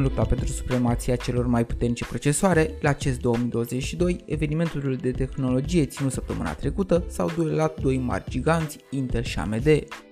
În lupta pentru supremația celor mai puternice procesoare, la CES 2022, evenimentul de tehnologie ținut săptămâna trecută, s-au duelat doi mari giganți, Intel și AMD.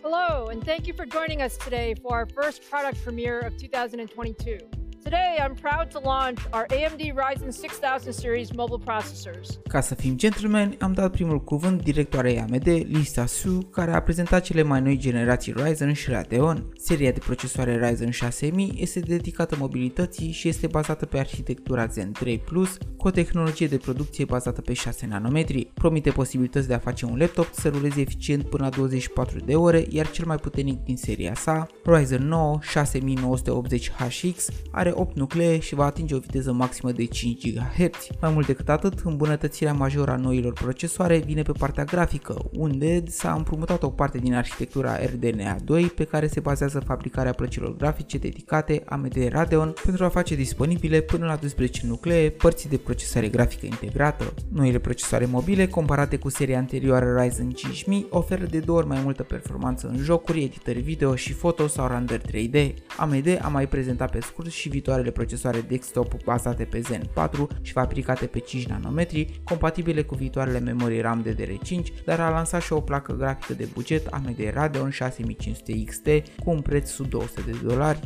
Hello, and thank you for joining us today for our first product premiere of 2022. Today, I'm proud to launch our AMD Ryzen 6000 series mobile processors. Ca să fim gentlemen, am dat primul cuvânt directoarei AMD, Lisa Su, care a prezentat cele mai noi generații Ryzen și Radeon. Seria de procesoare Ryzen 6000 este dedicată mobilității și este bazată pe arhitectura Zen 3 Plus, cu o tehnologie de producție bazată pe 6 nanometri. Promite posibilități de a face un laptop să ruleze eficient până la 24 de ore, iar cel mai puternic din seria sa, Ryzen 9 6980HX, are 8 nuclee și va atinge o viteză maximă de 5 GHz. Mai mult decât atât, îmbunătățirea majoră a noilor procesoare vine pe partea grafică, unde s-a împrumutat o parte din arhitectura RDNA2 pe care se bazează fabricarea plăcilor grafice dedicate AMD Radeon pentru a face disponibile până la 12 nuclee părți de procesare grafică integrată. Noile procesoare mobile, comparate cu seria anterioară Ryzen 5000, oferă de două ori mai multă performanță în jocuri, editări video și foto sau render 3D. AMD a mai prezentat pe scurt și viitoarele procesoare desktop bazate pe Zen 4 și fabricate pe 5 nanometri, compatibile cu viitoarele memorii RAM DDR5, dar a lansat și o placă grafică de buget AMD Radeon 6500 XT cu un preț sub 200 de dolari.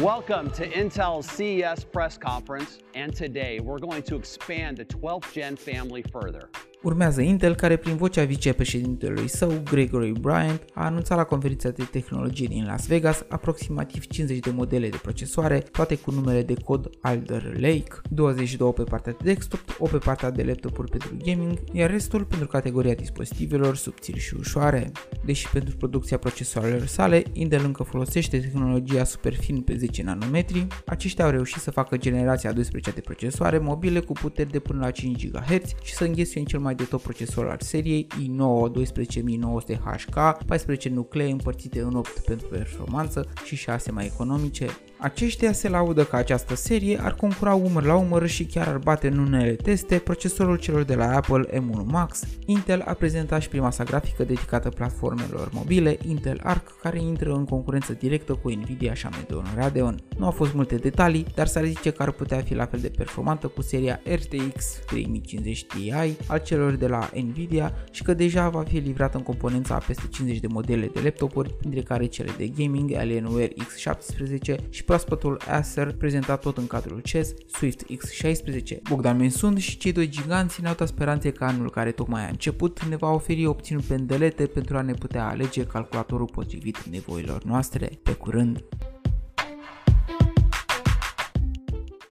Welcome to Intel's CES press conference, and today we're going to expand the 12th gen family further. Urmează Intel, care prin vocea vicepreședintelui său, Gregory Bryant, a anunțat la conferința de tehnologie din Las Vegas aproximativ 50 de modele de procesoare, toate cu numele de cod Alder Lake, 22 pe partea de desktop, o pe partea de laptopuri pentru gaming, iar restul pentru categoria dispozitivelor subțiri și ușoare. Deși pentru producția procesoarelor sale, Intel încă folosește tehnologia superfin pe 10 nanometri, aceștia au reușit să facă generația 12 de procesoare mobile cu puteri de până la 5 GHz și să înghesuie în cel mai de top procesor al seriei i9 12900HK, 14 nuclee împărțite în 8 pentru performanță și 6 mai economice. Aceștia se laudă că această serie ar concura umăr la umăr și chiar ar bate în unele teste procesorul celor de la Apple M1 Max. Intel a prezentat și prima sa grafică dedicată platformelor mobile, Intel Arc, care intră în concurență directă cu Nvidia și AMD Radeon. Nu au fost multe detalii, dar s-ar zice că ar putea fi la fel de performantă cu seria RTX 3050 Ti al celor de la Nvidia și că deja va fi livrată în componența a peste 50 de modele de laptopuri, dintre care cele de gaming Alienware X17 și proaspătul Acer prezentat tot în cadrul CES, Swift X16. Bogdan Mensun și cei doi giganți ne-au dat speranțe că anul care tocmai a început ne va oferi opțiuni pendelete pentru a ne putea alege calculatorul potrivit nevoilor noastre. Pe curând!